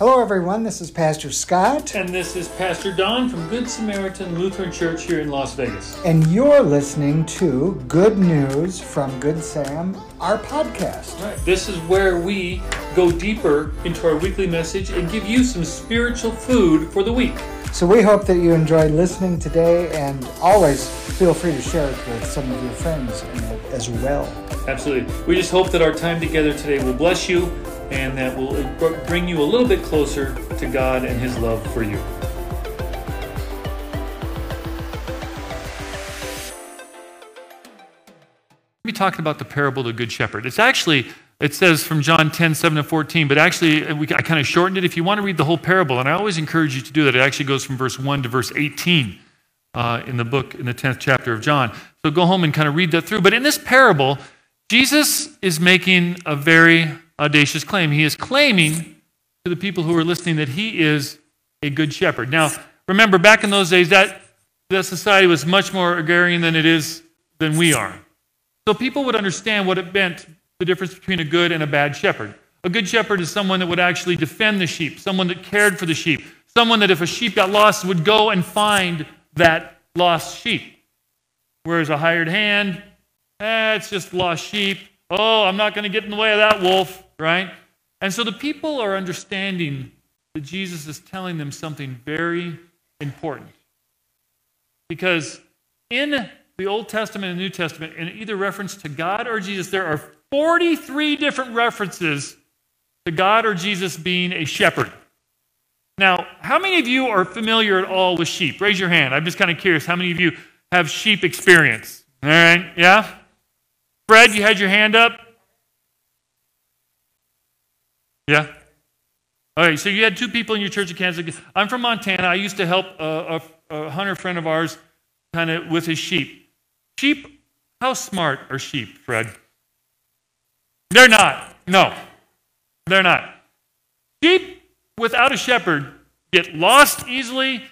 Hello, everyone. This is Pastor Scott, And this is Pastor Don from Good Samaritan Lutheran Church here in Las Vegas. and you're listening to Good News from Good Sam, our podcast. Right. This is where we go deeper into our weekly message and give you some spiritual food for the week. So we hope that you enjoyed listening today, and always feel free to share it with some of your friends as well. Absolutely. We just hope that our time together today will bless you and that will bring you a little bit closer to God and His love for you. We're talking about the parable of the Good Shepherd. It's actually, it says from John 10, 7 to 14, but actually, we, I kind of shortened it. If you want to read the whole parable, and I always encourage you to do that, it actually goes from verse 1 to verse 18 uh, in the book, in the 10th chapter of John. So go home and kind of read that through. But in this parable, Jesus is making a very audacious claim. He is claiming to the people who are listening that he is a good shepherd. Now, remember, back in those days, that, that society was much more agrarian than it is than we are. So people would understand what it meant, the difference between a good and a bad shepherd. A good shepherd is someone that would actually defend the sheep, someone that cared for the sheep, someone that if a sheep got lost would go and find that lost sheep. Whereas a hired hand, eh, it's just lost sheep. Oh, I'm not going to get in the way of that wolf, right? And so the people are understanding that Jesus is telling them something very important. Because in the Old Testament and New Testament, in either reference to God or Jesus, there are 43 different references to God or Jesus being a shepherd. Now, how many of you are familiar at all with sheep? Raise your hand. I'm just kind of curious. How many of you have sheep experience? All right, yeah? Fred, you had your hand up? Yeah? All right, so you had two people in your church in Kansas I'm from Montana. I used to help a, a, a hunter friend of ours kind of with his sheep. Sheep, how smart are sheep, Fred? They're not. No, they're not. Sheep without a shepherd get lost easily,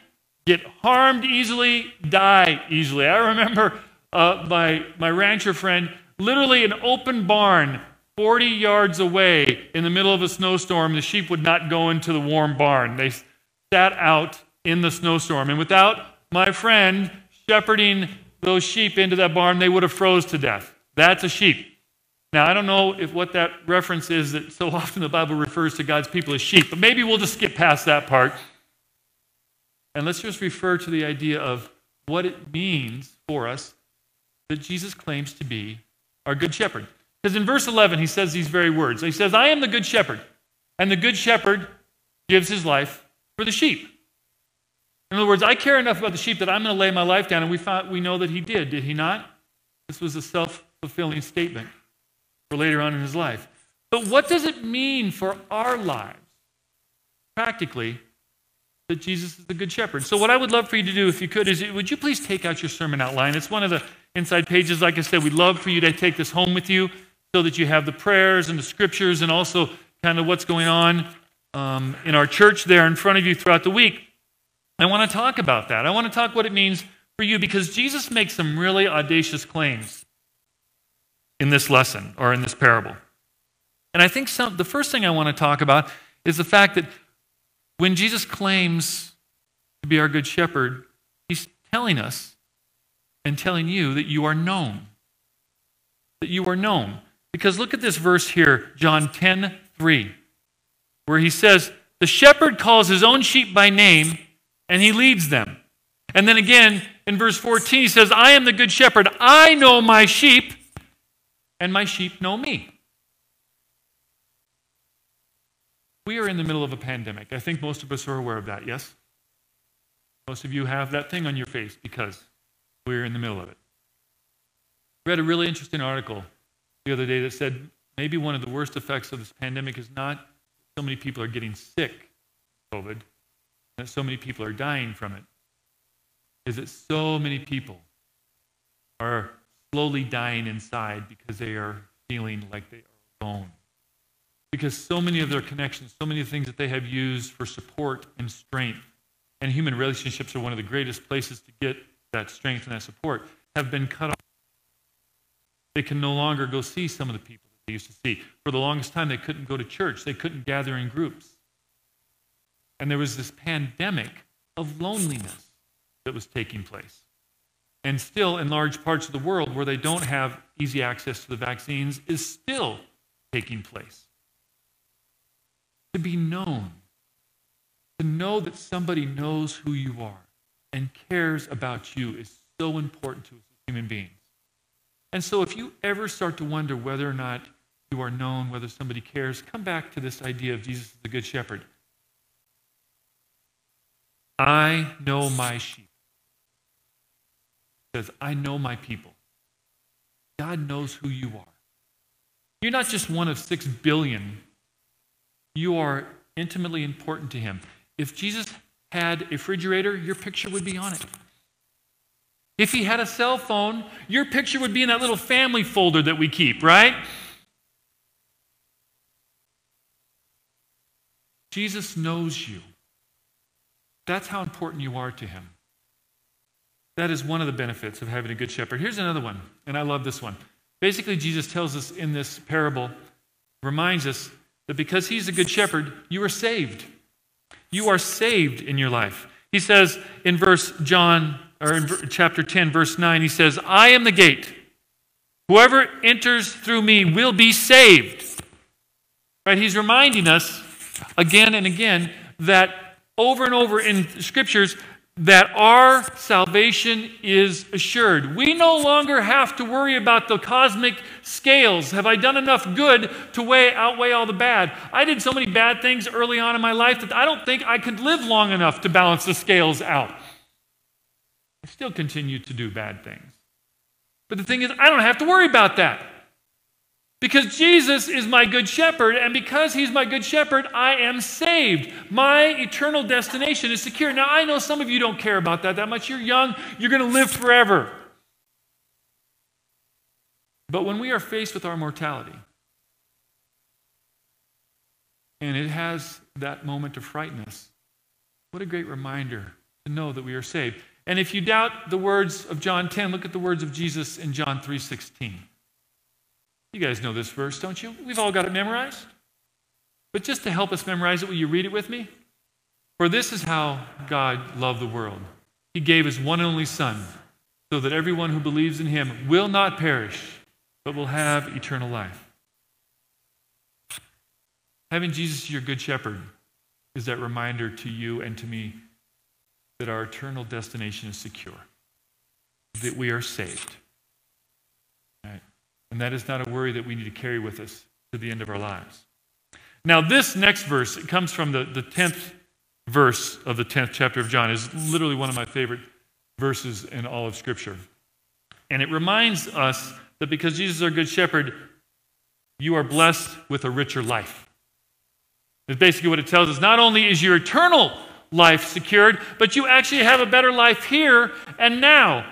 get harmed easily, die easily. I remember uh, my, my rancher friend, literally an open barn 40 yards away in the middle of a snowstorm. The sheep would not go into the warm barn. They sat out in the snowstorm. And without my friend shepherding those sheep into that barn, they would have froze to death. That's a sheep. Now, I don't know if what that reference is that so often the Bible refers to God's people as sheep, but maybe we'll just skip past that part. And let's just refer to the idea of what it means for us that Jesus claims to be our good shepherd. Because in verse 11, he says these very words. He says, I am the good shepherd, and the good shepherd gives his life for the sheep. In other words, I care enough about the sheep that I'm going to lay my life down, and we, found, we know that he did, did he not? This was a self fulfilling statement for later on in his life. But what does it mean for our lives, practically, that Jesus is the good shepherd? So, what I would love for you to do, if you could, is would you please take out your sermon outline? It's one of the inside pages. Like I said, we'd love for you to take this home with you so that you have the prayers and the scriptures and also kind of what's going on um, in our church there in front of you throughout the week. I want to talk about that. I want to talk what it means for you because Jesus makes some really audacious claims in this lesson or in this parable. And I think some, the first thing I want to talk about is the fact that when Jesus claims to be our good shepherd, he's telling us and telling you that you are known. That you are known. Because look at this verse here, John 10 3, where he says, The shepherd calls his own sheep by name and he leads them. And then again in verse 14, he says, I am the good shepherd. I know my sheep, and my sheep know me. We are in the middle of a pandemic. I think most of us are aware of that, yes? Most of you have that thing on your face because we're in the middle of it. I read a really interesting article the other day that said maybe one of the worst effects of this pandemic is not so many people are getting sick, COVID, that so many people are dying from it is that so many people are slowly dying inside because they are feeling like they are alone. Because so many of their connections, so many of the things that they have used for support and strength, and human relationships are one of the greatest places to get that strength and that support, have been cut off. They can no longer go see some of the people that they used to see. For the longest time, they couldn't go to church, they couldn't gather in groups. And there was this pandemic of loneliness that was taking place. And still, in large parts of the world where they don't have easy access to the vaccines, is still taking place. To be known, to know that somebody knows who you are and cares about you is so important to us as human beings. And so, if you ever start to wonder whether or not you are known, whether somebody cares, come back to this idea of Jesus the Good Shepherd. I know my sheep. He says, I know my people. God knows who you are. You're not just one of six billion, you are intimately important to Him. If Jesus had a refrigerator, your picture would be on it. If he had a cell phone, your picture would be in that little family folder that we keep, right? Jesus knows you. That's how important you are to him. That is one of the benefits of having a good shepherd. Here's another one, and I love this one. Basically, Jesus tells us in this parable, reminds us that because he's a good shepherd, you are saved. You are saved in your life. He says in verse John or in chapter 10, verse 9, he says, I am the gate. Whoever enters through me will be saved. Right? He's reminding us again and again that over and over in scriptures that our salvation is assured. We no longer have to worry about the cosmic scales. Have I done enough good to weigh, outweigh all the bad? I did so many bad things early on in my life that I don't think I could live long enough to balance the scales out. I still continue to do bad things. But the thing is, I don't have to worry about that. Because Jesus is my good shepherd, and because he's my good shepherd, I am saved. My eternal destination is secure. Now, I know some of you don't care about that that much. You're young, you're going to live forever. But when we are faced with our mortality, and it has that moment to frighten us, what a great reminder to know that we are saved. And if you doubt the words of John 10, look at the words of Jesus in John 3:16. You guys know this verse, don't you? We've all got it memorized. But just to help us memorize it, will you read it with me? For this is how God loved the world. He gave his one and only Son, so that everyone who believes in him will not perish, but will have eternal life. Having Jesus your good shepherd is that reminder to you and to me that our eternal destination is secure, that we are saved. Right? And that is not a worry that we need to carry with us to the end of our lives. Now, this next verse, it comes from the, the 10th verse of the 10th chapter of John, is literally one of my favorite verses in all of Scripture. And it reminds us that because Jesus is our good shepherd, you are blessed with a richer life. It's basically what it tells us. Not only is your eternal life secured, but you actually have a better life here and now.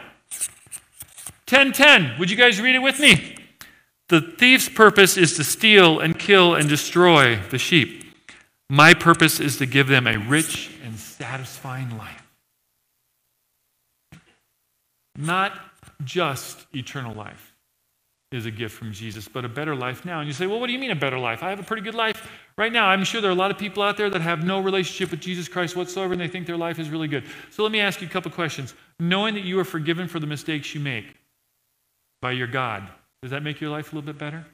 1010. Would you guys read it with me? The thief's purpose is to steal and kill and destroy the sheep. My purpose is to give them a rich and satisfying life. Not just eternal life is a gift from Jesus, but a better life now. And you say, well, what do you mean a better life? I have a pretty good life right now. I'm sure there are a lot of people out there that have no relationship with Jesus Christ whatsoever, and they think their life is really good. So let me ask you a couple questions. Knowing that you are forgiven for the mistakes you make by your God, does that make your life a little bit better?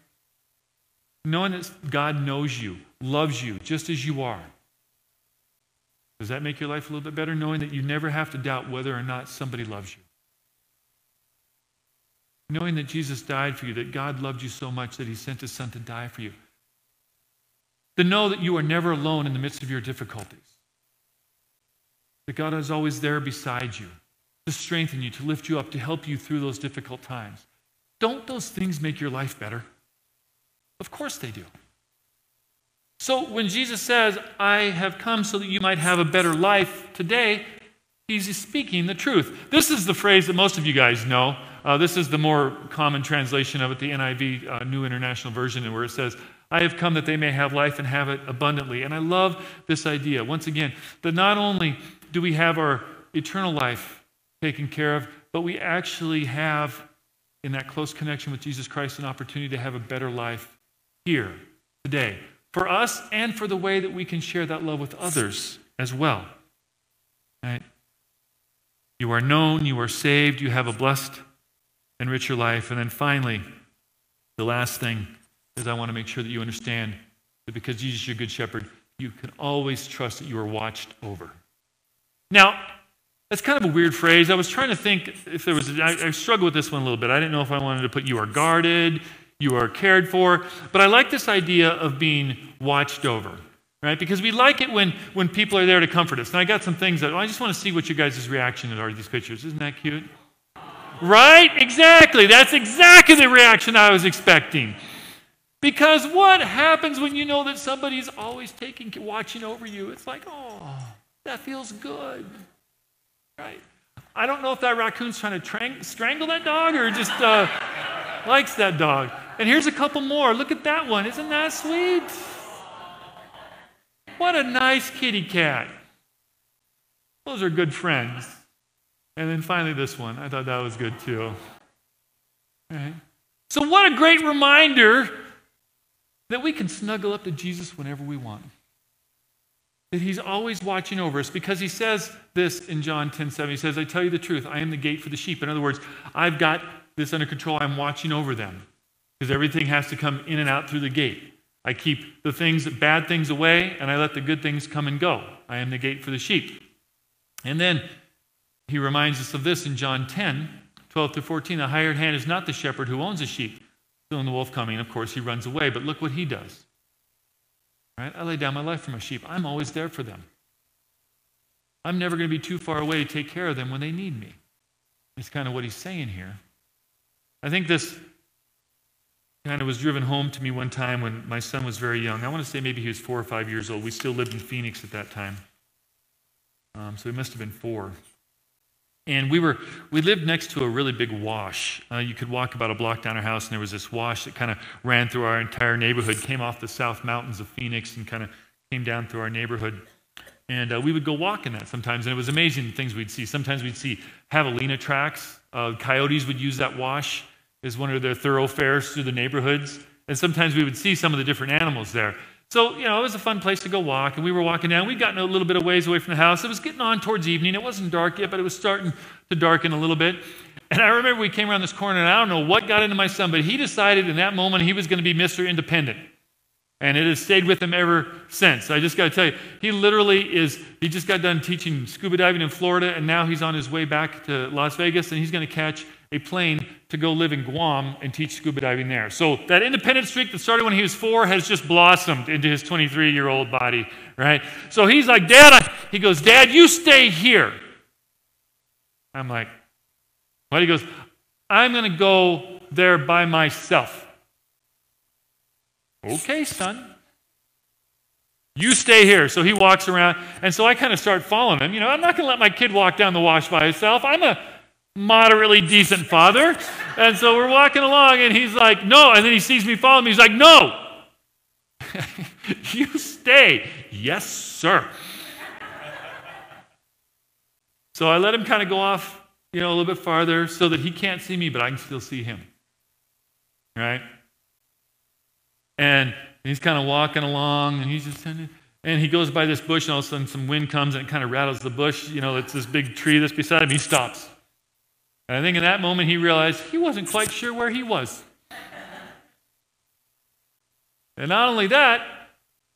Knowing that God knows you, loves you just as you are, does that make your life a little bit better? Knowing that you never have to doubt whether or not somebody loves you. Knowing that Jesus died for you, that God loved you so much that he sent his son to die for you. To know that you are never alone in the midst of your difficulties. That God is always there beside you to strengthen you, to lift you up, to help you through those difficult times. Don't those things make your life better? Of course they do. So when Jesus says, I have come so that you might have a better life today, he's speaking the truth. This is the phrase that most of you guys know. Uh, this is the more common translation of it, the NIV, uh, New International Version, where it says, I have come that they may have life and have it abundantly. And I love this idea, once again, that not only do we have our eternal life taken care of, but we actually have, in that close connection with Jesus Christ, an opportunity to have a better life here, today, for us and for the way that we can share that love with others as well. Right? You are known, you are saved, you have a blessed and your life. And then finally, the last thing is I want to make sure that you understand that because Jesus is your good shepherd, you can always trust that you are watched over. Now, that's kind of a weird phrase. I was trying to think if there was, I, I struggled with this one a little bit. I didn't know if I wanted to put you are guarded, you are cared for, but I like this idea of being watched over right? Because we like it when, when people are there to comfort us. And I got some things that, well, I just want to see what you guys' reaction are to these pictures. Isn't that cute? Right? Exactly. That's exactly the reaction I was expecting. Because what happens when you know that somebody's always taking, watching over you? It's like, oh, that feels good. Right? I don't know if that raccoon's trying to trang- strangle that dog or just uh, likes that dog. And here's a couple more. Look at that one. Isn't that sweet? What a nice kitty cat. Those are good friends. And then finally, this one. I thought that was good too. Right? So, what a great reminder that we can snuggle up to Jesus whenever we want. That he's always watching over us because he says this in John 10 7. He says, I tell you the truth, I am the gate for the sheep. In other words, I've got this under control. I'm watching over them because everything has to come in and out through the gate. I keep the things, bad things away, and I let the good things come and go. I am the gate for the sheep. And then he reminds us of this in John 10, 12 to 14. The hired hand is not the shepherd who owns the sheep. Feeling the wolf coming, of course, he runs away. But look what he does. Right? I lay down my life for my sheep. I'm always there for them. I'm never going to be too far away to take care of them when they need me. It's kind of what he's saying here. I think this kind of was driven home to me one time when my son was very young. I want to say maybe he was four or five years old. We still lived in Phoenix at that time. Um, so he must have been four. And we were we lived next to a really big wash. Uh, you could walk about a block down our house, and there was this wash that kind of ran through our entire neighborhood, came off the south mountains of Phoenix, and kind of came down through our neighborhood. And uh, we would go walk in that sometimes, and it was amazing the things we'd see. Sometimes we'd see javelina tracks. Uh, coyotes would use that wash as one of their thoroughfares through the neighborhoods. And sometimes we would see some of the different animals there. So, you know, it was a fun place to go walk. And we were walking down. We'd gotten a little bit of ways away from the house. It was getting on towards evening. It wasn't dark yet, but it was starting to darken a little bit. And I remember we came around this corner, and I don't know what got into my son, but he decided in that moment he was going to be Mr. Independent. And it has stayed with him ever since. I just got to tell you, he literally is, he just got done teaching scuba diving in Florida, and now he's on his way back to Las Vegas, and he's going to catch a plane to go live in Guam and teach scuba diving there. So that independent streak that started when he was four has just blossomed into his 23 year old body, right? So he's like, Dad, I, he goes, Dad, you stay here. I'm like, what? He goes, I'm going to go there by myself. Okay, son. You stay here. So he walks around. And so I kind of start following him. You know, I'm not going to let my kid walk down the wash by himself. I'm a moderately decent father. And so we're walking along, and he's like, No. And then he sees me following me. He's like, No. you stay. Yes, sir. so I let him kind of go off, you know, a little bit farther so that he can't see me, but I can still see him. Right? And he's kind of walking along, and he's just, and he goes by this bush, and all of a sudden some wind comes and it kind of rattles the bush. You know, it's this big tree that's beside him. He stops. And I think in that moment he realized he wasn't quite sure where he was. And not only that,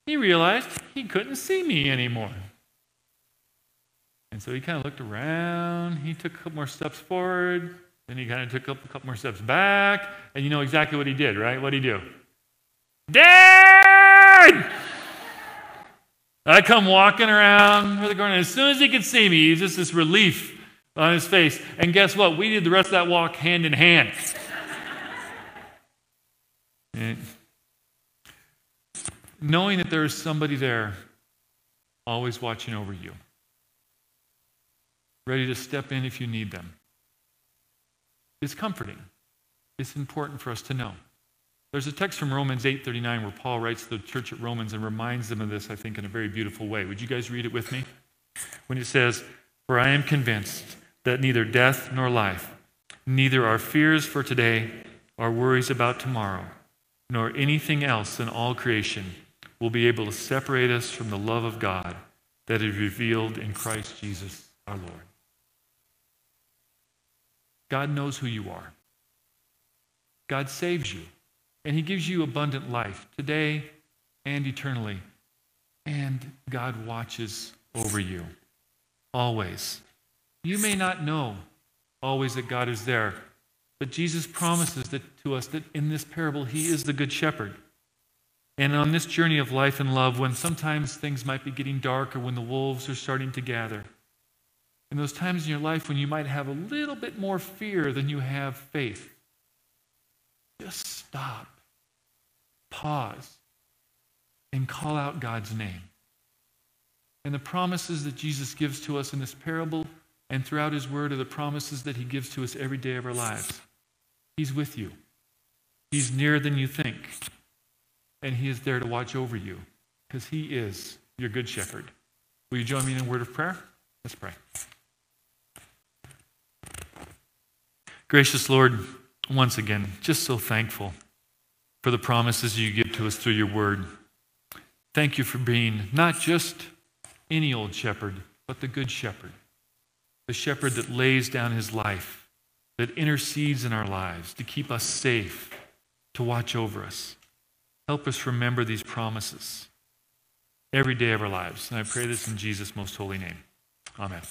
he realized he couldn't see me anymore. And so he kind of looked around. He took a couple more steps forward. Then he kind of took a couple more steps back. And you know exactly what he did, right? What did he do? Dad! I come walking around the corner. As soon as he could see me, he's just this relief on his face. And guess what? We did the rest of that walk hand in hand. knowing that there is somebody there always watching over you, ready to step in if you need them, is comforting. It's important for us to know. There's a text from Romans 8:39 where Paul writes to the church at Romans and reminds them of this, I think, in a very beautiful way. Would you guys read it with me? When it says, For I am convinced that neither death nor life, neither our fears for today, our worries about tomorrow, nor anything else in all creation will be able to separate us from the love of God that is revealed in Christ Jesus our Lord. God knows who you are. God saves you, and He gives you abundant life today and eternally. And God watches over you always. You may not know always that God is there, but Jesus promises that, to us that in this parable, He is the Good Shepherd. And on this journey of life and love, when sometimes things might be getting dark or when the wolves are starting to gather, in those times in your life when you might have a little bit more fear than you have faith, just stop, pause, and call out God's name. And the promises that Jesus gives to us in this parable and throughout his word are the promises that he gives to us every day of our lives. He's with you, he's nearer than you think, and he is there to watch over you because he is your good shepherd. Will you join me in a word of prayer? Let's pray. Gracious Lord, once again, just so thankful for the promises you give to us through your word. Thank you for being not just any old shepherd, but the good shepherd, the shepherd that lays down his life, that intercedes in our lives to keep us safe, to watch over us. Help us remember these promises every day of our lives. And I pray this in Jesus' most holy name. Amen.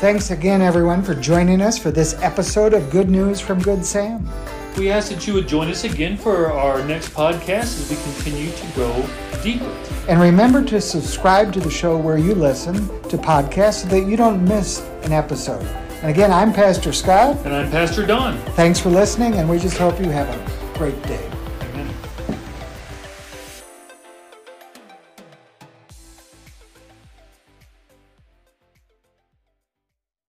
Thanks again, everyone, for joining us for this episode of Good News from Good Sam. We ask that you would join us again for our next podcast as we continue to go deeper. And remember to subscribe to the show where you listen to podcasts so that you don't miss an episode. And again, I'm Pastor Scott. And I'm Pastor Don. Thanks for listening, and we just hope you have a great day.